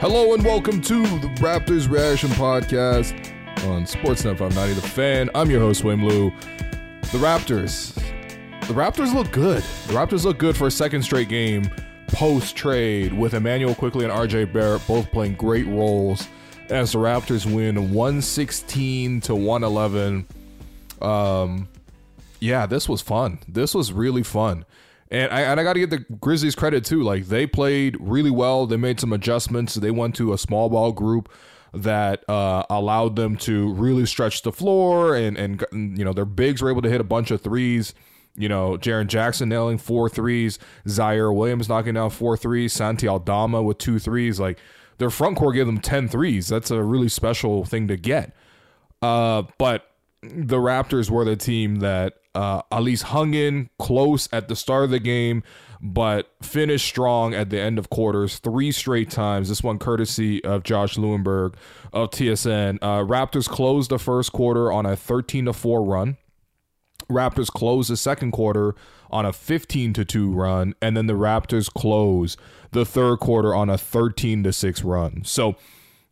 Hello and welcome to the Raptors Reaction Podcast on Sportsnet 590 The Fan. I'm your host, William Lou. The Raptors. The Raptors look good. The Raptors look good for a second straight game post trade with Immanuel Quickley and RJ Barrett both playing great roles as the Raptors win 116 to 111. Um, yeah, this was fun. This was really fun. And I, and I got to give the Grizzlies credit too. Like they played really well. They made some adjustments. They went to a small ball group that uh, allowed them to really stretch the floor, and and you know their bigs were able to hit a bunch of threes. You know, Jaren Jackson nailing four threes, Ziaire Williams knocking down four threes, Santi Aldama with two threes. Like their front court gave them 10 threes. That's a really special thing to get. Uh, but the Raptors were the team that uh, at least hung in close at the start of the game, but finished strong at the end of quarters three straight times. This one courtesy of Josh Lewenberg of TSN. Uh, Raptors closed the first quarter on a 13 to 4 run. Raptors closed the second quarter on a 15 to 2 run and then the Raptors close the third quarter on a 13 to 6 run. So,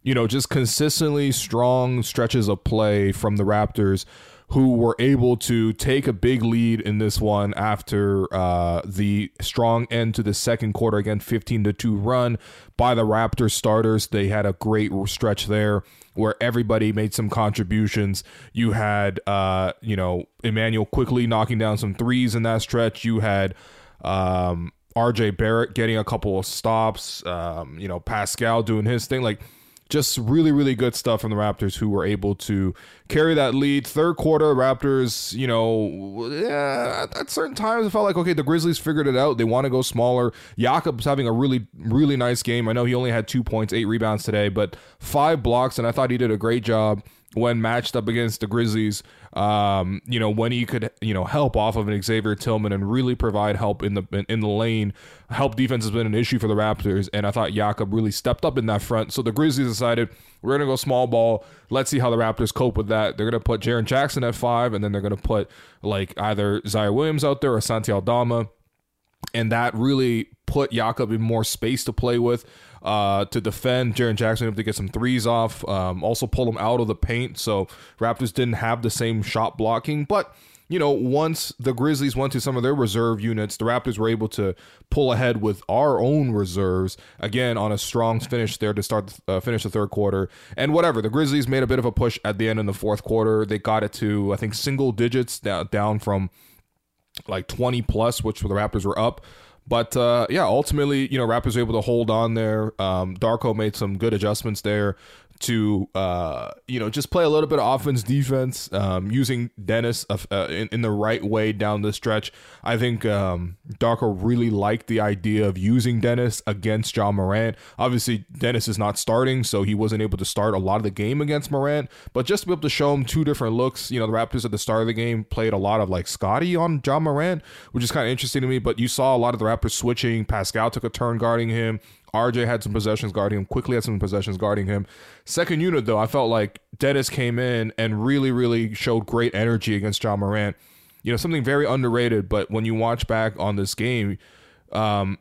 you know, just consistently strong stretches of play from the Raptors who were able to take a big lead in this one after uh, the strong end to the second quarter again 15 to 2 run by the Raptors starters. They had a great stretch there where everybody made some contributions. You had uh, you know, Immanuel Quickley knocking down some threes in that stretch. You had um, RJ Barrett getting a couple of stops, um, you know, Pascal doing his thing like just really, really good stuff from the Raptors who were able to carry that lead. Third quarter, Raptors, you know, yeah, at certain times it felt like, okay, the Grizzlies figured it out. They want to go smaller. Jakob's having a really, really nice game. I know he only had two points, eight rebounds today, but five blocks, and I thought he did a great job when matched up against the Grizzlies. Um, you know, when he could, you know, help off of an Xavier Tillman and really provide help in the in, in the lane. Help defense has been an issue for the Raptors, and I thought Jakob really stepped up in that front. So the Grizzlies decided we're gonna go small ball. Let's see how the Raptors cope with that. They're gonna put Jaren Jackson at five, and then they're gonna put like either Ziaire Williams out there or Santi Aldama, and that really put Jakob in more space to play with uh, to defend. Jaren Jackson able to get some threes off. Um, also pull him out of the paint. So Raptors didn't have the same shot blocking, but you know, once the Grizzlies went to some of their reserve units, the Raptors were able to pull ahead with our own reserves again on a strong finish there to start uh, finish the third quarter. And whatever, the Grizzlies made a bit of a push at the end in the fourth quarter. They got it to I think single digits down from like 20 plus, which the Raptors were up. But uh, yeah, ultimately, you know, Raptors were able to hold on there. Um, Darko made some good adjustments there to uh, you know just play a little bit of offense defense um, using Dennis uh, in, in the right way down the stretch. I think um, Darko really liked the idea of using Dennis against Ja Morant. Obviously, Dennis is not starting, so he wasn't able to start a lot of the game against Morant. But just to be able to show him two different looks, you know, the Raptors at the start of the game played a lot of like Scottie on Ja Morant, which is kind of interesting to me. But you saw a lot of the Raptors switching. Pascal took a turn guarding him. RJ had some possessions guarding him. Quickley had some possessions guarding him. Second unit, though, I felt like Dennis came in and really, really showed great energy against Ja Morant. You know, something very underrated, but when you watch back on this game, um,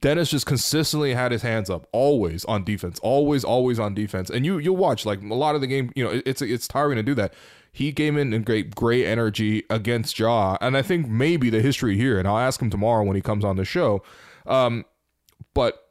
Dennis just consistently had his hands up, always on defense, always, always on defense. And you you'll watch like a lot of the game. You know, it's it's tiring to do that. He came in in great great energy against Ja, and I think maybe the history here, and I'll ask him tomorrow when he comes on the show. Um, but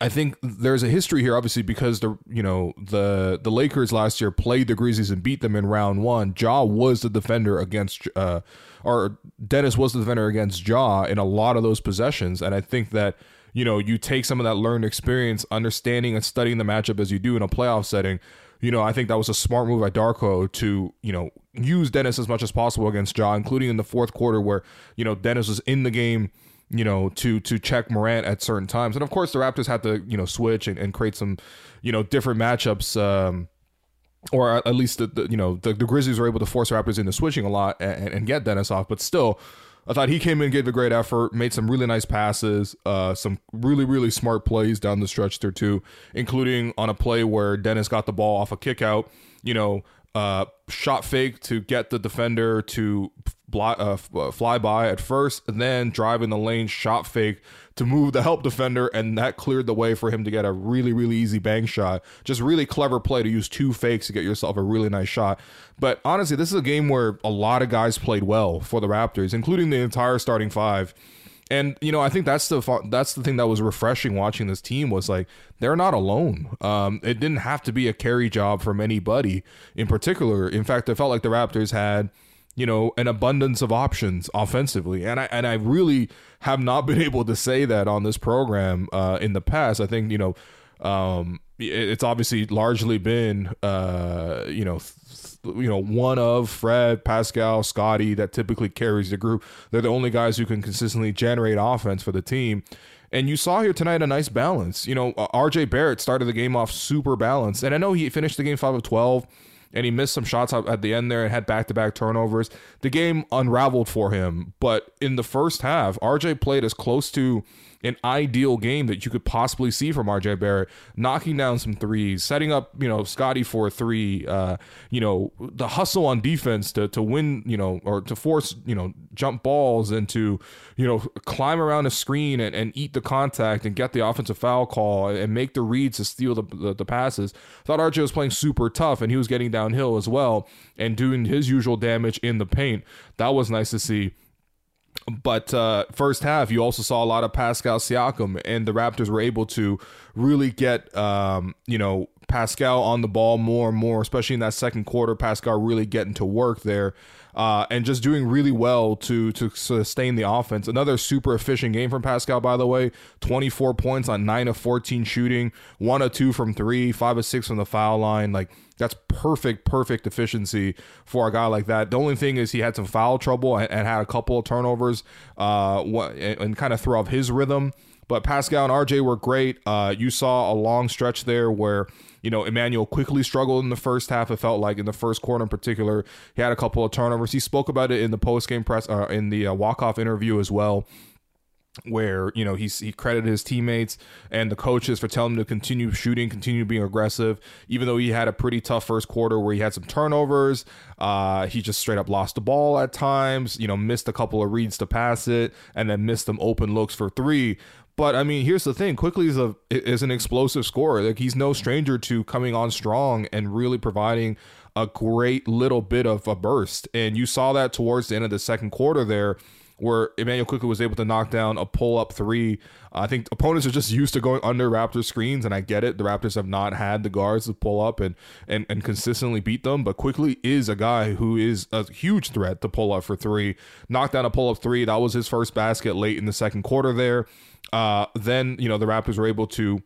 I think there's a history here, obviously, because the you know the the Lakers last year played the Grizzlies and beat them in round one. Ja was the defender against, uh, or Dennis was the defender against Ja in a lot of those possessions, and I think that you know you take some of that learned experience, understanding and studying the matchup as you do in a playoff setting. You know, I think that was a smart move by Darko to you know use Dennis as much as possible against Ja, including in the fourth quarter where you know Dennis was in the game you know, to to check Morant at certain times. And of course, the Raptors had to you know switch and, and create some you know different matchups. Um, or at least the, the you know the, the, Grizzlies were able to force Raptors into switching a lot and, and, get Dennis off, but still. I thought he came in, gave a great effort, made some really nice passes, uh, some really, really smart plays down the stretch there too, including on a play where Dennis got the ball off a kick out, you know, uh, shot fake to get the defender to uh, uh, fly by at first, and then driving the lane, shot fake to move the help defender, and that cleared the way for him to get a really, really easy bang shot. Just really clever play to use two fakes to get yourself a really nice shot. But honestly, this is a game where a lot of guys played well for the Raptors, including the entire starting five. And you know, I think that's the that's the thing that was refreshing watching this team was like they're not alone. Um, it didn't have to be a carry job from anybody in particular. In fact, it felt like the Raptors had you know an abundance of options offensively and i and i really have not been able to say that on this program uh, in the past i think you know um, it's obviously largely been uh, you know th- you know one of Fred, Pascal, Scottie that typically carries the group. They're the only guys who can consistently generate offense for the team. And you saw here tonight a nice balance. You know, RJ Barrett started the game off super balanced, and I know he finished the game five of twelve and he missed some shots at the end there and had back-to-back turnovers. The game unraveled for him, but in the first half, RJ played as close to an ideal game that you could possibly see from RJ Barrett, knocking down some threes, setting up, you know, Scottie for a three, uh, you know, the hustle on defense to to win, you know, or to force, you know, jump balls and to, you know, climb around a screen and, and eat the contact and get the offensive foul call and make the reads to steal the, the, the passes. thought RJ was playing super tough and he was getting downhill as well and doing his usual damage in the paint. That was nice to see. But uh, first half, you also saw a lot of Pascal Siakam, and the Raptors were able to really get, um, you know, Pascal on the ball more and more, especially in that second quarter. Pascal really getting to work there uh, and just doing really well to to sustain the offense. Another super efficient game from Pascal, by the way. 24 points on 9 of 14 shooting, 1 of 2 from 3, 5 of 6 from the foul line. Like, that's perfect, perfect efficiency for a guy like that. The only thing is he had some foul trouble and, and had a couple of turnovers uh, and, and kind of threw off his rhythm. But Pascal and RJ were great. Uh, you saw a long stretch there where you know, Immanuel Quickley struggled in the first half. It felt like in the first quarter in particular, he had a couple of turnovers. He spoke about it in the post game press, uh, in the uh, walk off interview as well where you know he's he credited his teammates and the coaches for telling him to continue shooting, continue being aggressive, even though he had a pretty tough first quarter where he had some turnovers. Uh, he just straight up lost the ball at times. You know, missed a couple of reads to pass it, and then missed some open looks for three. But I mean, here's the thing: Quickley is a is an explosive scorer. Like he's no stranger to coming on strong and really providing a great little bit of a burst. And you saw that towards the end of the second quarter there, where Immanuel Quickley was able to knock down a pull up three. I think opponents are just used to going under Raptors screens, and I get it. The Raptors have not had the guards to pull up and and and consistently beat them. But Quickley is a guy who is a huge threat to pull up for three. Knocked down a pull up three. That was his first basket late in the second quarter there. Uh, then you know the Raptors were able to,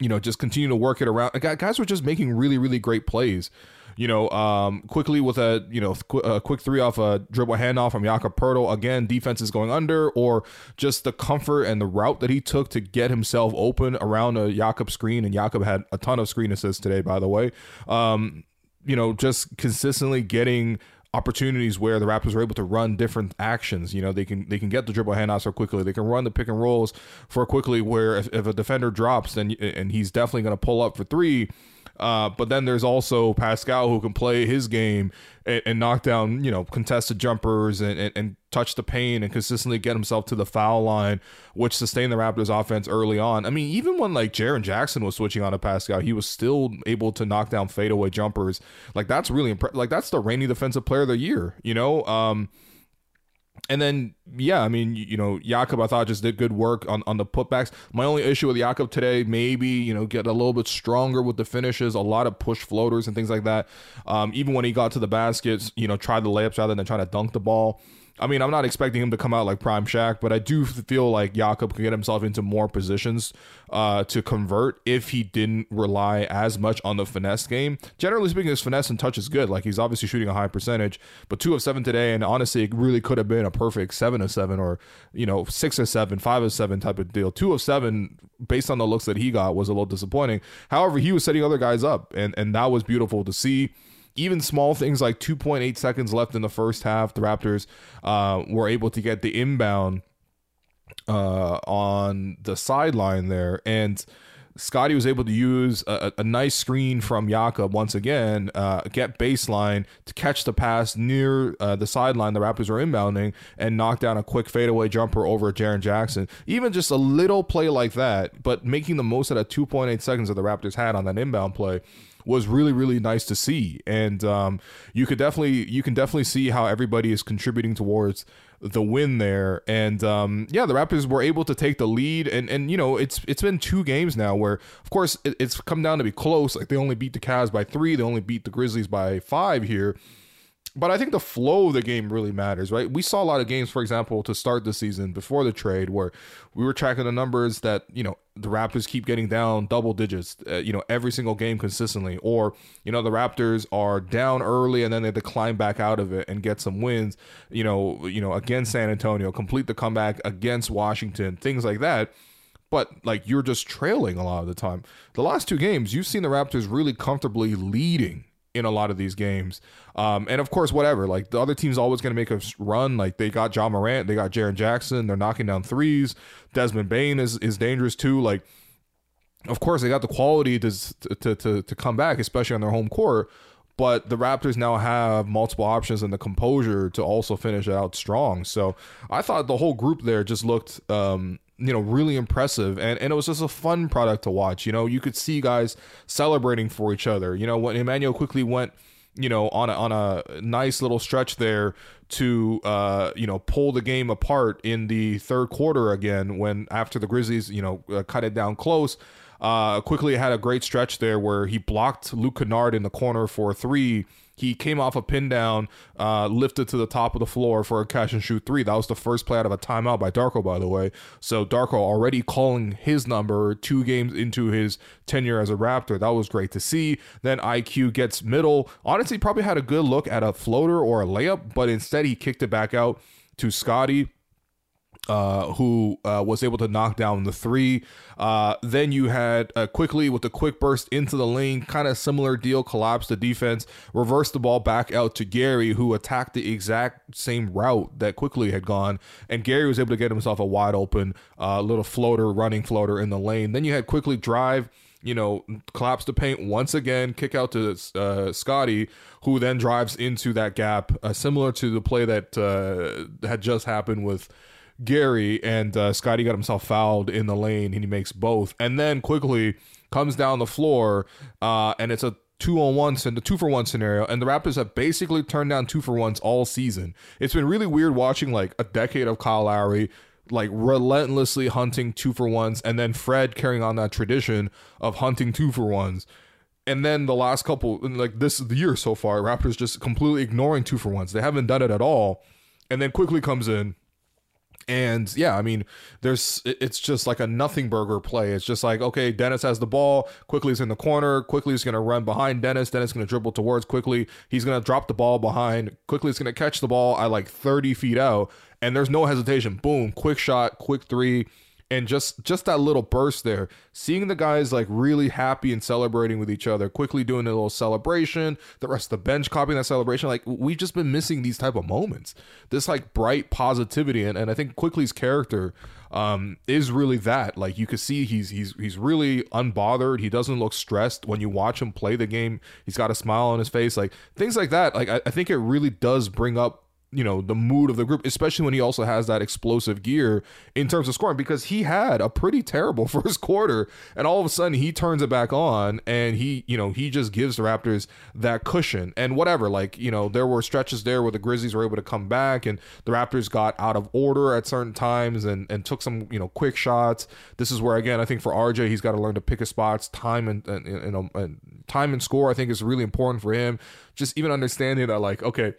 you know, just continue to work it around. Guys were just making really really great plays. You know, um, Quickley with a you know qu- a quick three off a dribble handoff from Jakob Poeltl. Again, defense is going under, or just the comfort and the route that he took to get himself open around a Jakob screen. And Jakob had a ton of screen assists today, by the way. Um, you know, just consistently getting opportunities where the Raptors were able to run different actions. You know, they can they can get the dribble handoffs so quickly. They can run the pick and rolls for Quickley. Where if, if a defender drops, then and he's definitely going to pull up for three. Uh, but then there's also Pascal who can play his game and, and knock down, you know, contested jumpers and, and, and, touch the paint and consistently get himself to the foul line, which sustained the Raptors offense early on. I mean, even when like Jaren Jackson was switching on to Pascal, he was still able to knock down fadeaway jumpers. Like that's really impressive. Like that's the reigning defensive player of the year, you know? Um, and then yeah, I mean, you, know, Jakob I thought just did good work on, on the putbacks. My only issue with Jakob today, maybe, you know, get a little bit stronger with the finishes, a lot of push floaters and things like that. Um, even when he got to the baskets, you know, tried the layups rather than trying to dunk the ball. I mean, I'm not expecting him to come out like Prime Shaq, but I do feel like Jakob could get himself into more positions uh, to convert if he didn't rely as much on the finesse game. Generally speaking, his finesse and touch is good. Like he's obviously shooting a high percentage, but two of seven today, and honestly, it really could have been a perfect seven of seven or you know six of seven, five of seven type of deal. Two of seven, based on the looks that he got, was a little disappointing. However, he was setting other guys up, and and that was beautiful to see even small things like 2.8 seconds left in the first half, the Raptors uh, were able to get the inbound uh, on the sideline there. And Scottie was able to use a, a nice screen from Jakob once again, uh, get baseline to catch the pass near uh, the sideline the Raptors were inbounding and knock down a quick fadeaway jumper over Jaren Jackson. Even just a little play like that, but making the most out of 2.8 seconds that the Raptors had on that inbound play was really really nice to see and um, you could definitely you can definitely see how everybody is contributing towards the win there. And um, yeah, the Raptors were able to take the lead. And and you know, it's it's been two games now where, of course, it, it's come down to be close. Like they only beat the Cavs by three. They only beat the Grizzlies by five here. But I think the flow of the game really matters, right? We saw a lot of games, for example, to start the season before the trade, where we were tracking the numbers that you know the Raptors keep getting down double digits, uh, you know, every single game consistently, or you know the Raptors are down early and then they have to climb back out of it and get some wins, you know, you know against San Antonio, complete the comeback against Washington, things like that but like you're just trailing a lot of the time. The last two games, you've seen the Raptors really comfortably leading in a lot of these games. Um, and of course, whatever. Like the other team's always going to make a run. Like they got Ja Morant, they got Jaren Jackson. They're knocking down threes. Desmond Bane is is dangerous too. Like, of course, they got the quality to to to, to come back, especially on their home court. But the Raptors now have multiple options and the composure to also finish it out strong. So I thought the whole group there just looked um, you know really impressive. And, and it was just a fun product to watch. You know you could see guys celebrating for each other. You know when Immanuel Quickley went you know on a, on a nice little stretch there to uh you know pull the game apart in the third quarter again when after the Grizzlies you know uh, cut it down close uh Quickley had a great stretch there where he blocked Luke Kennard in the corner for three he came off a pin down, uh, lifted to the top of the floor for a catch and shoot three. That was the first play out of a timeout by Darko, by the way. So Darko already calling his number two games into his tenure as a Raptor. That was great to see. Then IQ gets middle. Honestly, probably had a good look at a floater or a layup, but instead he kicked it back out to Scottie uh, who uh, was able to knock down the three. Uh, then you had uh, Quickley with the quick burst into the lane, kind of similar deal, collapsed the defense, reversed the ball back out to Gary, who attacked the exact same route that Quickley had gone. And Gary was able to get himself a wide open uh, little floater, running floater in the lane. Then you had Quickley drive you know, collapse the paint once again, kick out to uh, Scottie, who then drives into that gap, uh, similar to the play that uh, had just happened with Gary and uh, Scottie got himself fouled in the lane, and he makes both, and then Quickley comes down the floor, uh, and it's a two on one, and the two for one scenario, and the Raptors have basically turned down two for ones all season. It's been really weird watching like a decade of Kyle Lowry like relentlessly hunting two for ones, and then Fred carrying on that tradition of hunting two for ones. And then the last couple, like this year so far, Raptors just completely ignoring two for ones. They haven't done it at all. And then Quickley comes in and yeah, I mean, there's it's just like a nothing burger play. It's just like, okay, Dennis has the ball, Quickley's in the corner, Quickley's gonna run behind Dennis, Dennis gonna dribble towards Quickley. he's gonna drop the ball behind, Quickley's gonna catch the ball at like 30 feet out, and there's no hesitation. Boom, quick shot, quick three and just just that little burst there seeing the guys like really happy and celebrating with each other Quickley doing a little celebration the rest of the bench copying that celebration like we've just been missing these type of moments. This like bright positivity and, and i think Quickley's character um, is really that. Like you can see he's he's he's really unbothered. He doesn't look stressed when you watch him play the game. He's got a smile on his face like things like that. Like I, I think it really does bring up you know the mood of the group especially when he also has that explosive gear in terms of scoring because he had a pretty terrible first quarter and all of a sudden he turns it back on and he you know he just gives the raptors that cushion. And whatever like you know there were stretches there where the grizzlies were able to come back and the raptors got out of order at certain times and and took some you know quick shots. This is where again i think for rj he's got to learn to pick his spots. Time and, and, and, and time and score i think is really important for him. Just even understanding that like okay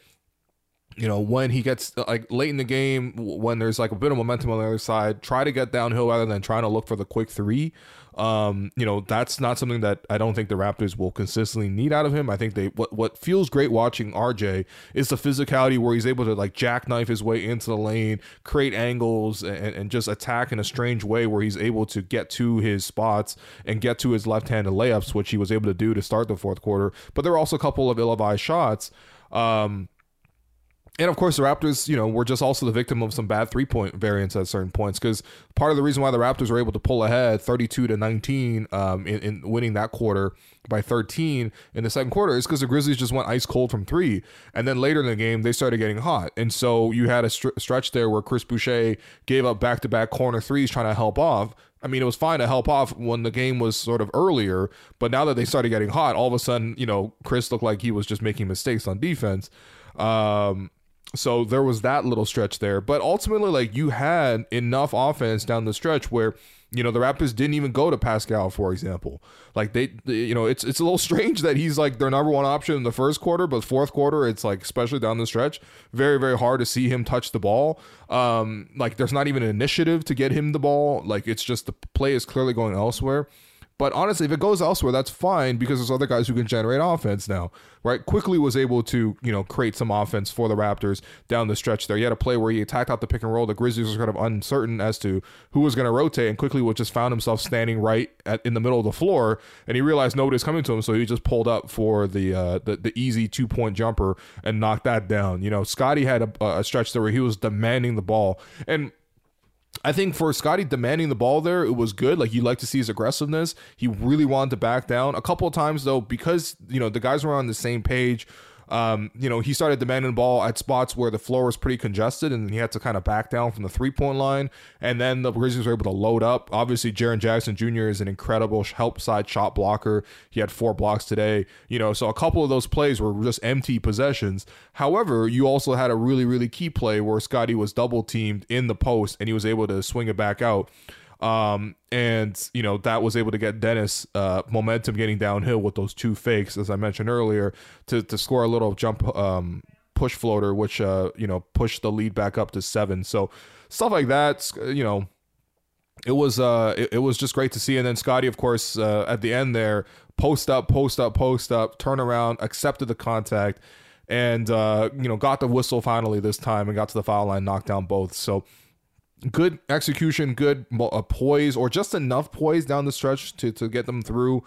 you know, when he gets like late in the game, when there's like a bit of momentum on the other side, try to get downhill rather than trying to look for the quick three. Um, you know, that's not something that I don't think the Raptors will consistently need out of him. I think they what what feels great watching RJ is the physicality where he's able to like jackknife his way into the lane, create angles, and, and just attack in a strange way where he's able to get to his spots and get to his left-handed layups, which he was able to do to start the fourth quarter. But there were also a couple of ill-advised shots. Um, and of course, the Raptors, you know, were just also the victim of some bad three point variance at certain points because part of the reason why the Raptors were able to pull ahead 32 to 19 um, in, in winning that quarter by 13 in the second quarter is because the Grizzlies just went ice cold from three. And then later in the game, they started getting hot. And so you had a str- stretch there where Chris Boucher gave up back to back corner threes trying to help off. I mean, it was fine to help off when the game was sort of earlier, but now that they started getting hot, all of a sudden, you know, Chris looked like he was just making mistakes on defense. Um, so there was that little stretch there. But ultimately, like you had enough offense down the stretch where you know the Raptors didn't even go to Pascal, for example. Like they, they, you know, it's it's a little strange that he's like their number one option in the first quarter, but fourth quarter, it's like especially down the stretch, very very hard to see him touch the ball. Um, like there's not even an initiative to get him the ball. Like it's just the play is clearly going elsewhere. But honestly, if it goes elsewhere, that's fine because there's other guys who can generate offense now, right? Quickley was able to, you know, create some offense for the Raptors down the stretch there. He had a play where he attacked out the pick and roll. The Grizzlies were kind of uncertain as to who was going to rotate, and Quickley was just found himself standing right at, in the middle of the floor, and he realized nobody's coming to him, so he just pulled up for the uh, the, the easy two point jumper and knocked that down. You know, Scottie had a, a stretch there where he was demanding the ball, and I think for Scottie demanding the ball there, it was good. Like you like to see his aggressiveness. He really wanted to back down. A couple of times though, because you know the guys were on the same page um, you know, he started demanding ball at spots where the floor was pretty congested and he had to kind of back down from the three point line. And then the Grizzlies were able to load up. Obviously, Jaren Jackson Jr. is an incredible help side shot blocker. He had four blocks today, you know, so a couple of those plays were just empty possessions. However, you also had a really, really key play where Scottie was double teamed in the post and he was able to swing it back out. Um, and you know that was able to get Dennis uh, momentum getting downhill with those two fakes, as I mentioned earlier, to to score a little jump um, push floater, which uh, you know pushed the lead back up to seven. So stuff like that, you know, it was uh it, it was just great to see. And then Scottie, of course, uh, at the end there, post up, post up, post up, turn around, accepted the contact, and uh, you know got the whistle finally this time and got to the foul line, knocked down both. So good execution, good uh, poise, or just enough poise down the stretch to to get them through.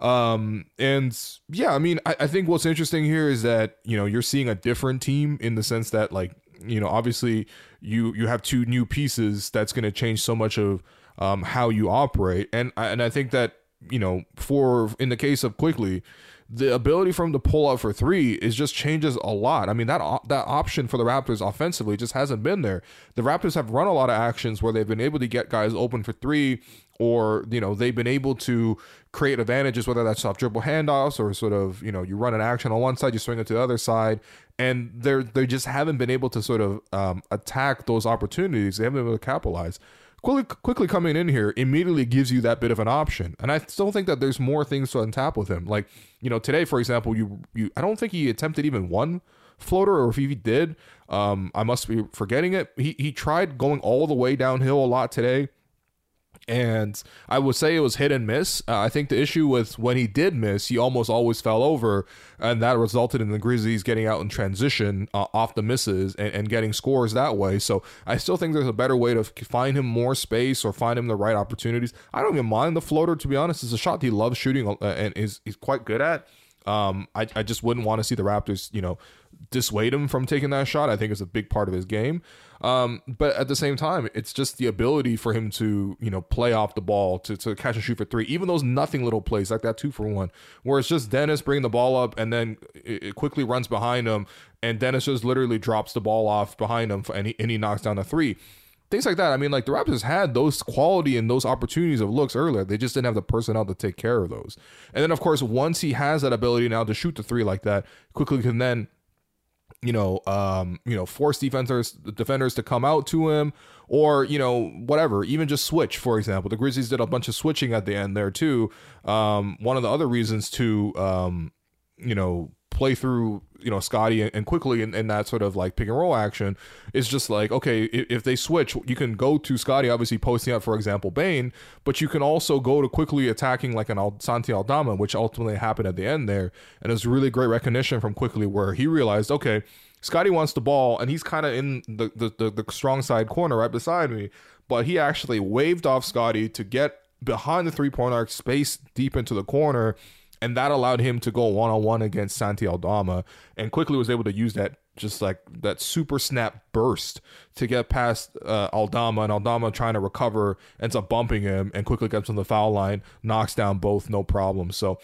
Um, and yeah, I mean, I, I think what's interesting here is that you know you're seeing a different team in the sense that like you know obviously you you have two new pieces that's going to change so much of um, how you operate, and and I think that you know for in the case of Quickley the ability for him to pull up for three is just changes a lot. I mean that that option for the Raptors offensively just hasn't been there. The Raptors have run a lot of actions where they've been able to get guys open for three, or you know they've been able to create advantages, whether that's off dribble handoffs or sort of you know you run an action on one side, you swing it to the other side, and they're they just haven't been able to sort of um, attack those opportunities. They haven't been able to capitalize quickly, Quickley coming in here immediately gives you that bit of an option. And I still think that there's more things to untap with him. Like, you know, today, for example, you you I don't think he attempted even one floater, or if he did, um, I must be forgetting it. He he tried going all the way downhill a lot today and I would say it was hit and miss. Uh, I think the issue was when he did miss, he almost always fell over, and that resulted in the Grizzlies getting out in transition uh, off the misses and, and, getting scores that way. So I still think there's a better way to find him more space or find him the right opportunities. I don't even mind the floater to be honest. It's a shot he loves shooting uh, and is he's quite good at. Um, I, I just wouldn't want to see the Raptors, you know, dissuade him from taking that shot. I think is a big part of his game. Um, but at the same time, it's just the ability for him to, you know, play off the ball, to, to catch and shoot for three, even those nothing little plays like that two for one, where it's just Dennis bringing the ball up and then it, Quickley runs behind him, and Dennis just literally drops the ball off behind him and he, and he knocks down the three things like that. I mean, like the Raptors had those quality and those opportunities of looks earlier. They just didn't have the personnel to take care of those. And then, of course, once he has that ability now to shoot the three like that, Quickley can then, you know, um, you know, force defenders defenders to come out to him, or you know, whatever. Even just switch, for example. The Grizzlies did a bunch of switching at the end there too. Um, one of the other reasons to, um, you know, play through you know Scottie and, Quickley in, in, that sort of like pick and roll action is just like okay if, if, they switch you can go to Scottie obviously posting up for example Bane but you can also go to Quickley attacking like an Al- Santi Aldama which ultimately happened at the end there and it was really great recognition from Quickley where he realized okay Scottie wants the ball and he's kind of in the, the, the the strong side corner right beside me but he actually waved off Scottie to get behind the three point arc space deep into the corner and that allowed him to go one on one against Santi Aldama, and Quickley was able to use that just like that super snap burst to get past uh, Aldama, and Aldama trying to recover ends up bumping him and Quickley gets on the foul line, knocks down both, no problem. So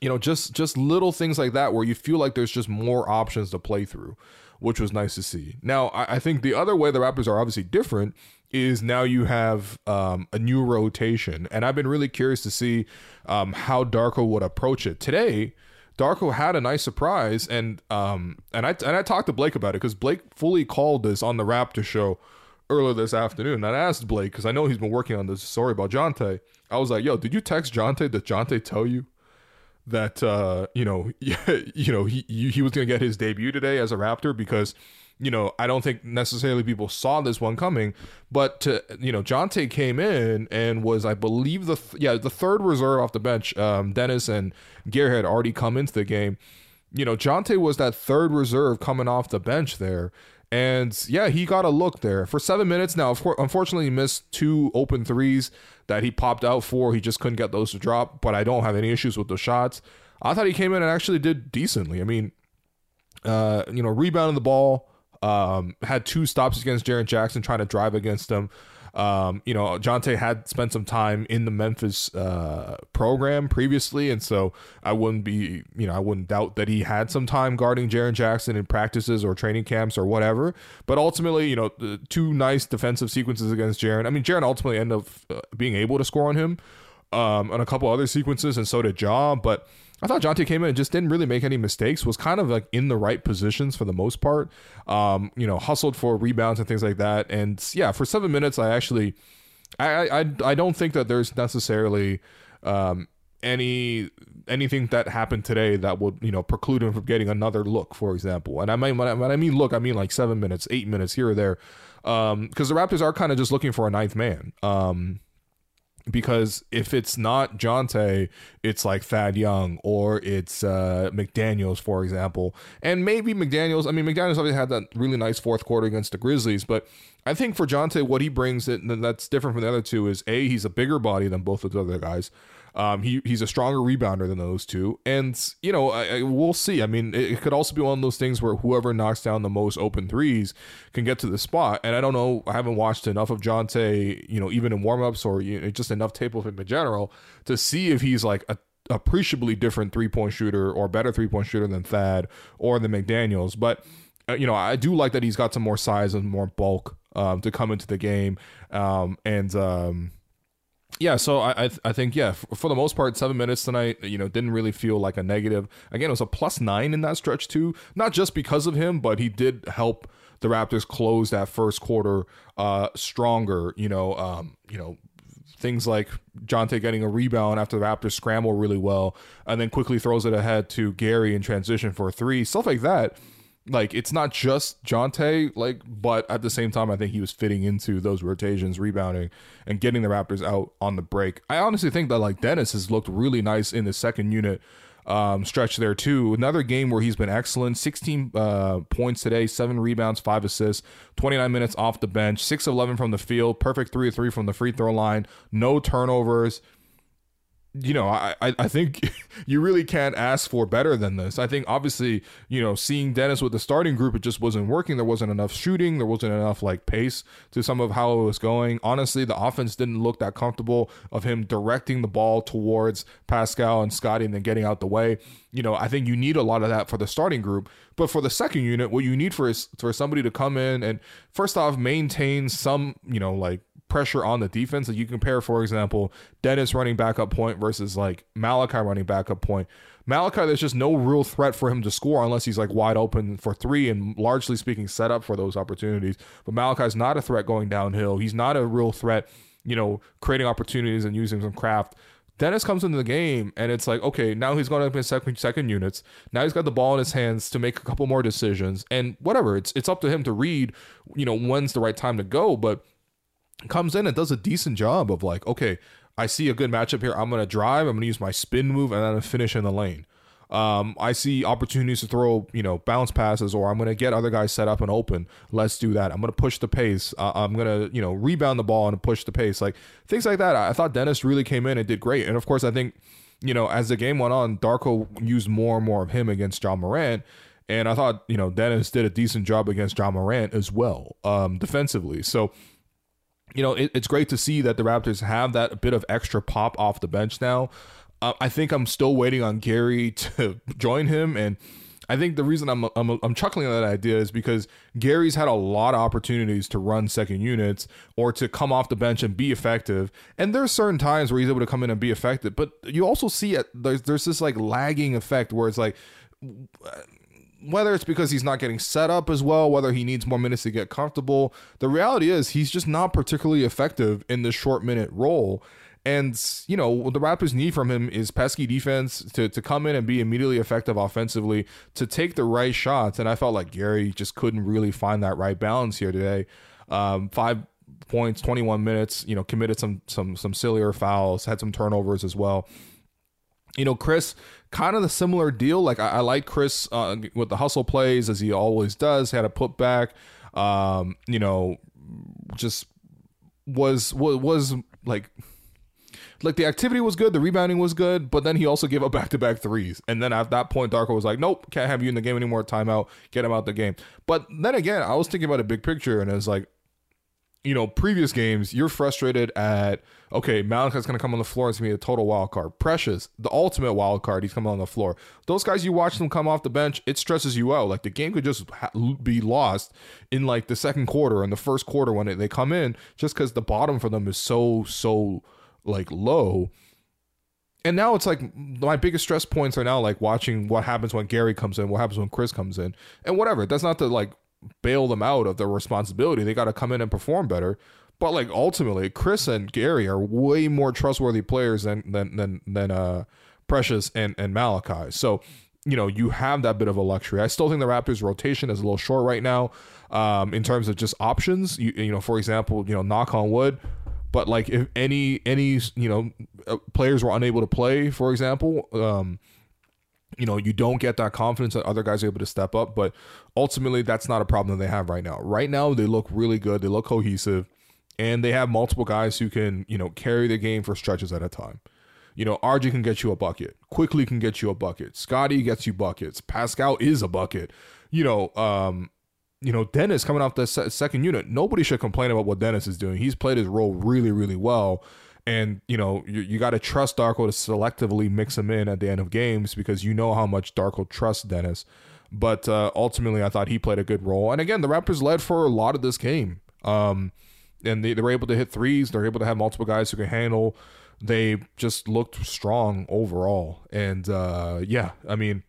you know, just just little things like that where you feel like there's just more options to play through, which was nice to see. Now, I, I think the other way the Raptors are obviously different is now you have um, a new rotation, and I've been really curious to see um, how Darko would approach it today. Darko had a nice surprise, and um, and I and I talked to Blake about it because Blake fully called this on the Raptor show earlier this afternoon. And I asked Blake because I know he's been working on this story about Jontay. I was like, "Yo, did you text Jontay? Did Jontay tell you that uh, you know, you know, he he was going to get his debut today as a Raptor because you know, I don't think necessarily people saw this one coming, but to, you know, Jontay came in and was, I believe, the th- yeah the third reserve off the bench. Um, Dennis and Gary had already come into the game. You know, Jontay was that third reserve coming off the bench there, and yeah, he got a look there for seven minutes. Now, unfortunately, he missed two open threes that he popped out for. He just couldn't get those to drop, but I don't have any issues with the shots. I thought he came in and actually did decently. I mean, uh, you know, rebounding the ball, um, had two stops against Jaren Jackson trying to drive against him. Um, you know, Jontay had spent some time in the Memphis uh, program previously, and so I wouldn't be, you know, I wouldn't doubt that he had some time guarding Jaren Jackson in practices or training camps or whatever. But ultimately, you know, two nice defensive sequences against Jaren. I mean, Jaren ultimately ended up uh, being able to score on him um, on a couple other sequences, and so did Ja. But I thought Jontay came in and just didn't really make any mistakes. Was kind of like in the right positions for the most part. Um, you know, hustled for rebounds and things like that. And yeah, for seven minutes, I actually, I I I don't think that there's necessarily um, any anything that happened today that would you know preclude him from getting another look, for example. And I mean when I, when I mean look, I mean like seven minutes, eight minutes here or there, because um, the Raptors are kind of just looking for a ninth man. Um, because if it's not Jontay, it's like Thad Young or it's uh, McDaniels, for example. And maybe McDaniels, I mean, McDaniels obviously had that really nice fourth quarter against the Grizzlies, but I think for Jontay, what he brings that, that's different from the other two is A, he's a bigger body than both of the other guys. Um, he he's a stronger rebounder than those two, and you know I, I, we'll see. I mean, it, it, could also be one of those things where whoever knocks down the most open threes can get to the spot. And I don't know. I haven't watched enough of Jontay, you know, even in warmups or you know, just enough tape of him in general to see if he's like a appreciably different three point shooter or better three point shooter than Thad or the McDaniels. But uh, you know, I do like that he's got some more size and more bulk um, to come into the game, um, and um, yeah, so I I, I think yeah, for, for, the most part, seven minutes tonight, you know, didn't really feel like a negative. Again, it was a plus nine in that stretch too, not just because of him, but he did help the Raptors close that first quarter uh, stronger. You know, um, you know, things like Jontay getting a rebound after the Raptors scramble really well, and then Quickley throws it ahead to Gary in transition for three, stuff like that like it's not just Jontay, like, but at the same time, I think he was fitting into those rotations, rebounding and getting the Raptors out on the break. I honestly think that like Dennis has looked really nice in the second unit um, stretch there too. Another game where he's been excellent. 16 uh, points today, seven rebounds, five assists, 29 minutes off the bench, six of 11 from the field, perfect three of three from the free throw line, no turnovers you know, I, I think you really can't ask for better than this. I think obviously, you know, seeing Dennis with the starting group, it just wasn't working. There wasn't enough shooting. There wasn't enough like pace to some of how it was going. Honestly, the offense didn't look that comfortable of him directing the ball towards Pascal and Scottie and then getting out the way. You know, I think you need a lot of that for the starting group. But for the second unit, what you need for is for somebody to come in and first off maintain some, you know, like pressure on the defense. Like you compare, for example, Dennis running backup point versus like Malachi running backup point. Malachi, there's just no real threat for him to score unless he's like wide open for three and largely speaking set up for those opportunities. But Malachi's not a threat going downhill. He's not a real threat, you know, creating opportunities and using some craft. Dennis comes into the game and it's like, okay, now he's going up in second second units. Now he's got the ball in his hands to make a couple more decisions. And whatever, it's it's up to him to read, you know, when's the right time to go. But comes in and does a decent job of like, okay, I see a good matchup here. I'm gonna drive. I'm gonna use my spin move and then finish in the lane. Um, I see opportunities to throw, you know, bounce passes, or I'm going to get other guys set up and open. Let's do that. I'm going to push the pace. Uh, I'm going to, you know, rebound the ball and push the pace, like things like that. I thought Dennis really came in and did great. And of course, I think, you know, as the game went on, Darko used more and more of him against John Morant. And I thought, you know, Dennis did a decent job against John Morant as well, um, defensively. So, you know, it, it's great to see that the Raptors have that bit of extra pop off the bench now. Uh, I think I'm still waiting on Gary to join him. And I think the reason I'm, I'm, I'm chuckling at that idea is because Gary's had a lot of opportunities to run second units or to come off the bench and be effective. And there's certain times where he's able to come in and be effective, but you also see it. There's, there's this like lagging effect where it's like, whether it's because he's not getting set up as well, whether he needs more minutes to get comfortable, the reality is he's just not particularly effective in the short minute role. And, you know, what the Raptors need from him is pesky defense to, to come in and be immediately effective offensively, to take the right shots. And I felt like Gary just couldn't really find that right balance here today. Um, five points, 21 minutes, you know, committed some some some sillier fouls, had some turnovers as well. You know, Chris, kind of the similar deal. Like I, I like Chris uh, with the hustle plays as he always does. Had a putback. Um, you know, just was was was like like the activity was good, the rebounding was good, but then he also gave up back to back threes. And then at that point, Darko was like, "Nope, can't have you in the game anymore. Timeout, get him out the game." But then again, I was thinking about a big picture, and it's like, you know, previous games, you're frustrated at okay, Malachi's going to come on the floor it's going to be a total wild card. Precious, the ultimate wild card, he's coming on the floor. Those guys, you watch them come off the bench, it stresses you out. Like the game could just ha- be lost in like the second quarter and the first quarter when they come in, just because the bottom for them is so so like low. And now it's like my biggest stress points are now like watching what happens when Gary comes in, what happens when Chris comes in, and whatever. That's not to like bail them out of their responsibility. They got to come in and perform better. But like ultimately, Chris and Gary are way more trustworthy players than than than than uh Precious and and Malachi. So you know you have that bit of a luxury. I still think the Raptors' rotation is a little short right now um, in terms of just options. You you know, for example, you know, knock on wood. But like if any any you know uh, players were unable to play, for example, um, you know, you don't get that confidence that other guys are able to step up. But ultimately, that's not a problem that they have right now. Right now, they look really good. They look cohesive and they have multiple guys who can, you know, carry the game for stretches at a time. You know, RJ can get you a bucket. Quickley can get you a bucket. Scottie gets you buckets. Pascal is a bucket. You know, um, you know, Dennis coming off the se- second unit. Nobody should complain about what Dennis is doing. He's played his role really, really well. And you know, you, you got to trust Darko to selectively mix him in at the end of games because you know how much Darko trusts Dennis. But uh, ultimately, I thought he played a good role. And again, the Raptors led for a lot of this game. Um, and they, they were able to hit threes. They're able to have multiple guys who can handle. They just looked strong overall. And uh, yeah, I mean,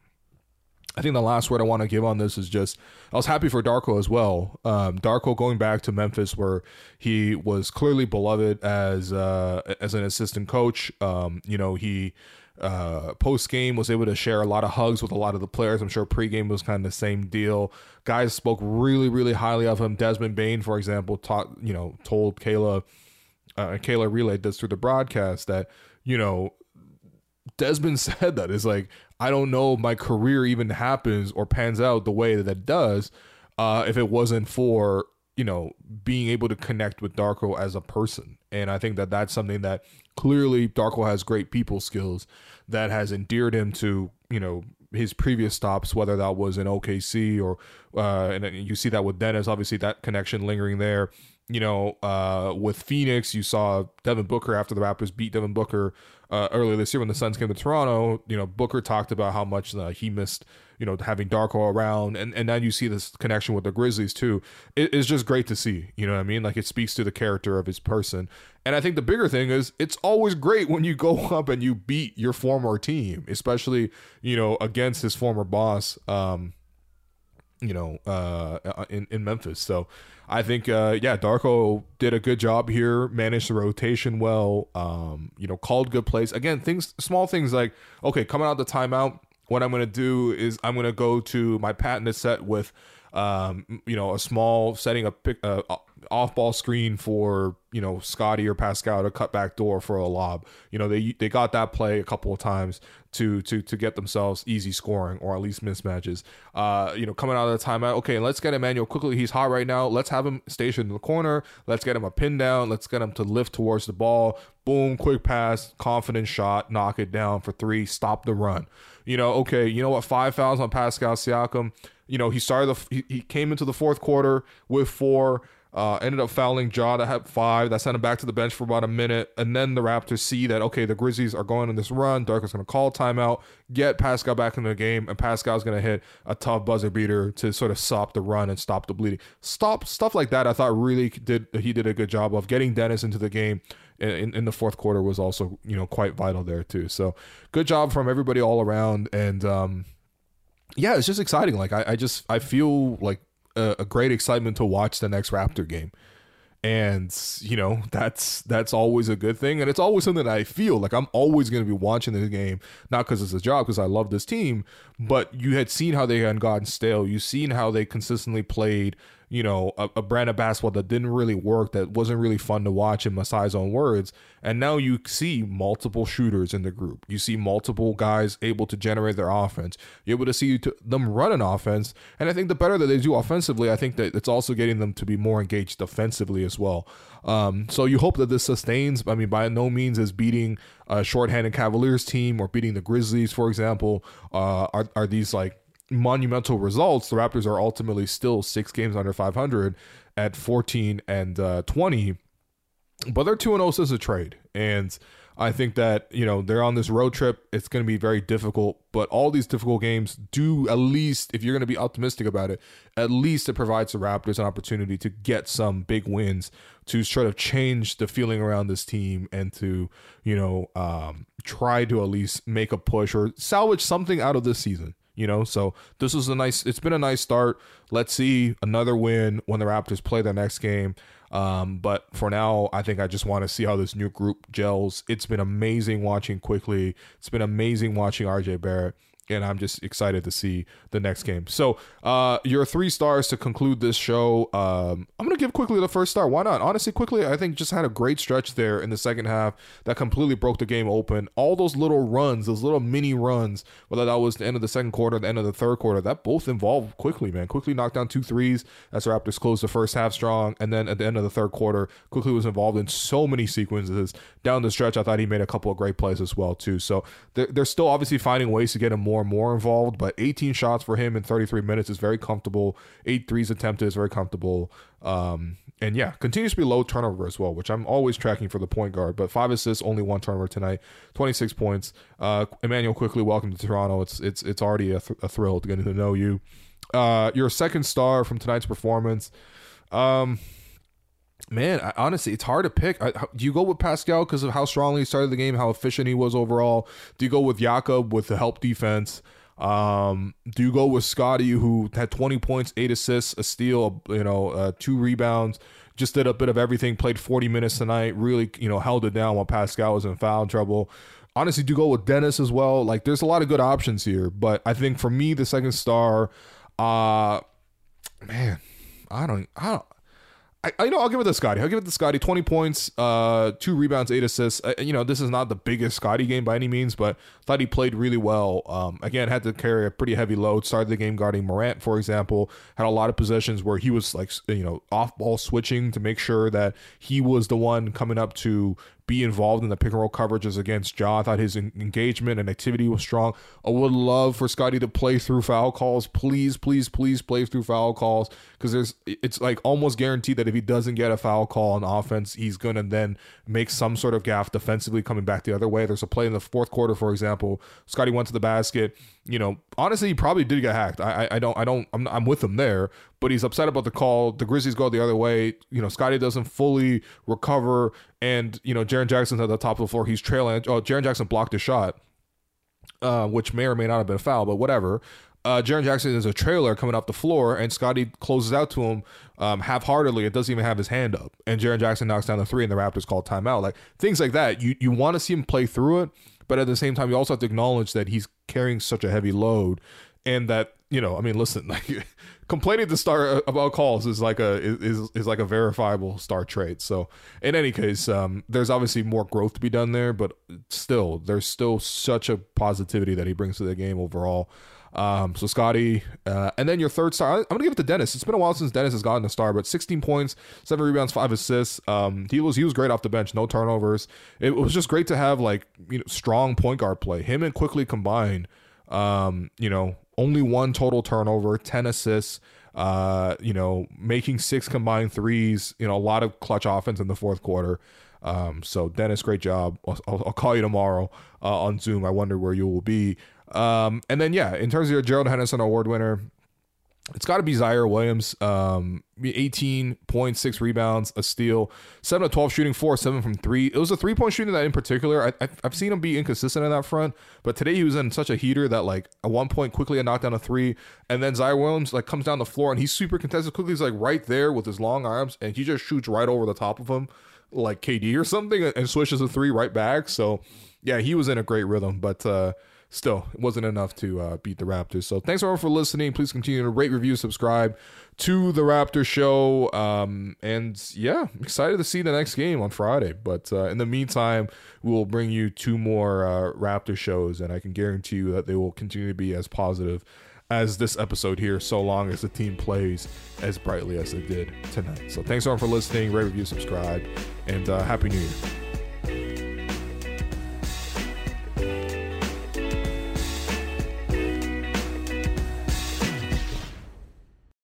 I think the last word I want to give on this is just I was happy for Darko as well. Um, Darko going back to Memphis where he was clearly beloved as uh, as an assistant coach. Um, you know he uh, post game was able to share a lot of hugs with a lot of the players. I'm sure pregame was kind of the same deal. Guys spoke really, really highly of him. Desmond Bane, for example, taught you know told Kayla, uh, Kayla relayed this through the broadcast that you know Desmond said that. It's like I don't know if my career even happens or pans out the way that it does uh, if it wasn't for you know being able to connect with Darko as a person, and I think that that's something that clearly Darko has great people skills that has endeared him to you know his previous stops, whether that was in OKC or uh, and you see that with Dennis, obviously that connection lingering there. You know, uh, with Phoenix, you saw Devin Booker after the Raptors beat Devin Booker uh, earlier this year when the Suns came to Toronto. You know, Booker talked about how much uh, he missed you know having Darko around, and and now you see this connection with the Grizzlies too. It, it's just great to see. You know what I mean? Like it speaks to the character of his person. And I think the bigger thing is it's always great when you go up and you beat your former team, especially you know against his former boss. Um, you know, uh, uh, in in Memphis. So I think, uh, yeah, Darko did a good job here, managed the rotation well. Um, you know, called good plays. Again, things, small things like okay, coming out the timeout. What I'm gonna do is I'm gonna go to my patented set with, um, you know, a small setting a pick, uh, off ball screen for you know Scottie or Pascal to cut back door for a lob. You know they they got that play a couple of times to to to get themselves easy scoring or at least mismatches. Uh, you know coming out of the timeout, okay, let's get Immanuel Quickley. He's hot right now. Let's have him stationed in the corner. Let's get him a pin down. Let's get him to lift towards the ball. Boom, quick pass, confident shot, knock it down for three, stop the run. You know, okay, you know what? Five fouls on Pascal Siakam. You know, he started the he, he came into the fourth quarter with four. Uh, ended up fouling Ja to have five. That sent him back to the bench for about a minute. And then the Raptors see that, okay, the Grizzlies are going on this run. Dark is going to call timeout, get Pascal back in the game, and Pascal's going to hit a tough buzzer beater to sort of stop the run and stop the bleeding. Stop stuff like that. I thought really did he did a good job of getting Dennis into the game. In, in the fourth quarter was also you know quite vital there too. So good job from everybody all around. And um, yeah, it's just exciting. Like I, I just I feel like a, a great excitement to watch the next Raptor game and you know that's that's always a good thing and it's always something that i feel like i'm always going to be watching this game not because it's a job because i love this team but you had seen how they had gotten stale you've seen how they consistently played you know, a, a, brand of basketball that didn't really work, that wasn't really fun to watch in Masai's own words. And now you see multiple shooters in the group. You see multiple guys able to generate their offense. You're able to see them run an offense. And I think the better that they do offensively, I think that it's also getting them to be more engaged defensively as well. Um, so you hope that this sustains. I mean, by no means is beating a shorthanded Cavaliers team or beating the Grizzlies, for example, uh, are, are these like monumental results, the Raptors are ultimately still six games under 500 at 14 and uh, 20. But they're 2 0 since a trade. And I think that, you know, they're on this road trip. It's going to be very difficult. But all these difficult games do, at least, if you're going to be optimistic about it, at least it provides the Raptors an opportunity to get some big wins to sort of change the feeling around this team and to, you know, um, try to at least make a push or salvage something out of this season you know? So this is a nice it's been a nice start. Let's see another win when the raptors play their next game. Um, but for now i think i just want to see how this new group gels. It's been amazing watching Quickley. It's been amazing watching rj barrett and I'm just excited to see the next game. So, uh, your three stars to conclude this show. Um, I'm gonna give Quickley the first star. Why not? Honestly, Quickley, I think just had a great stretch there in the second half that completely broke the game open. All those little runs, those little mini runs, whether that was the end of the second quarter, the end of the third quarter, that both involved Quickley, man. Quickley knocked down two threes as the Raptors closed the first half strong, and then at the end of the third quarter, Quickley was involved in so many sequences down the stretch. I thought he made a couple of great plays as well too. So they're, they're still obviously finding ways to get him more and more involved, but 18 shots for him in 33 minutes is very comfortable. Eight threes attempted is very comfortable. Um, and yeah, continues to be low turnover as well, which I'm always tracking for the point guard. But five assists, only one turnover tonight, 26 points. Uh, Immanuel Quickley, welcome to Toronto. It's it's it's already a, th- a thrill to get to know you. Uh, your second star from tonight's performance. Um, Man, I, honestly, it's hard to pick. I, do you go with Pascal because of how strongly he started the game, how efficient he was overall? Do you go with Jakob with the help defense? Um, do you go with Scottie, who had 20 points, eight assists, a steal, you know, uh, two rebounds, just did a bit of everything, played 40 minutes tonight, really, you know, held it down while Pascal was in foul trouble. Honestly, do go with Dennis as well. Like, there's a lot of good options here, but I think for me, the second star, uh, man, I don't, I don't, I, you know I'll give it to Scottie. I'll give it to Scottie. Twenty points, uh, two rebounds, eight assists. Uh, you know this is not the biggest Scottie game by any means, but thought he played really well. Um, again, had to carry a pretty heavy load. Started the game guarding Morant, for example. Had a lot of possessions where he was like you know off ball switching to make sure that he was the one coming up to be involved in the pick and roll coverages against Ja. I thought his engagement and activity was strong. I would love for Scottie to play through foul calls. Please, please, please play through foul calls because there's it's like almost guaranteed that if he doesn't get a foul call on offense, he's gonna then make some sort of gaff defensively coming back the other way. There's a play in the fourth quarter, for example. Scottie went to the basket. You know, honestly, he probably did get hacked. I, I, I don't, I don't, I'm, I'm with him there. But he's upset about the call. The Grizzlies go the other way. You know, Scottie doesn't fully recover, and you know, Jaren Jackson's at the top of the floor. He's trailing. Oh, Jaren Jackson blocked a shot, uh, which may or may not have been a foul, but whatever. Uh, Jaren Jackson is a trailer coming off the floor, and Scottie closes out to him um, half-heartedly. It doesn't even have his hand up, and Jaren Jackson knocks down the three, and the Raptors call timeout. Like things like that. You you want to see him play through it, but at the same time, you also have to acknowledge that he's carrying such a heavy load, and that you know, I mean, listen, like complaining to star about calls is like a is is like a verifiable star trait. So in any case, um, there's obviously more growth to be done there, but still, there's still such a positivity that he brings to the game overall. Um, so Scottie, uh, and then your third star, I'm gonna give it to Dennis. It's been a while since Dennis has gotten a star, but 16 points, seven rebounds, five assists. Um, he was he was great off the bench, no turnovers. It was just great to have like you know strong point guard play. Him and Quickley combined, um, you know, only one total turnover, 10 assists. Uh, you know, making six combined threes. You know, a lot of clutch offense in the fourth quarter. Um, so Dennis, great job. I'll, I'll call you tomorrow uh, on Zoom. I wonder where you will be. Um, and then yeah, in terms of your Gerald Henderson Award winner, it's got to be Ziaire Williams. Um, 18 points, six rebounds, a steal, seven of 12 shooting, four, seven from three. It was a three point shooting that in particular, I, have seen him be inconsistent in that front, but today he was in such a heater that like at one point Quickley a knocked down a three, and then Ziaire Williams like comes down the floor and he's super contested. Quickley he's like right there with his long arms and he just shoots right over the top of him, like KD or something, and swishes a three right back. So yeah, he was in a great rhythm, but. uh still it wasn't enough to uh, beat the Raptors. So thanks everyone for listening. Please continue to rate, review, subscribe to the Raptor Show. Um, and yeah, excited to see the next game on Friday. But uh, in the meantime, we will bring you two more uh, Raptor shows, and I can guarantee you that they will continue to be as positive as this episode here, so long as the team plays as brightly as they did tonight. So thanks everyone for listening. Rate, review, subscribe, and uh, happy New Year.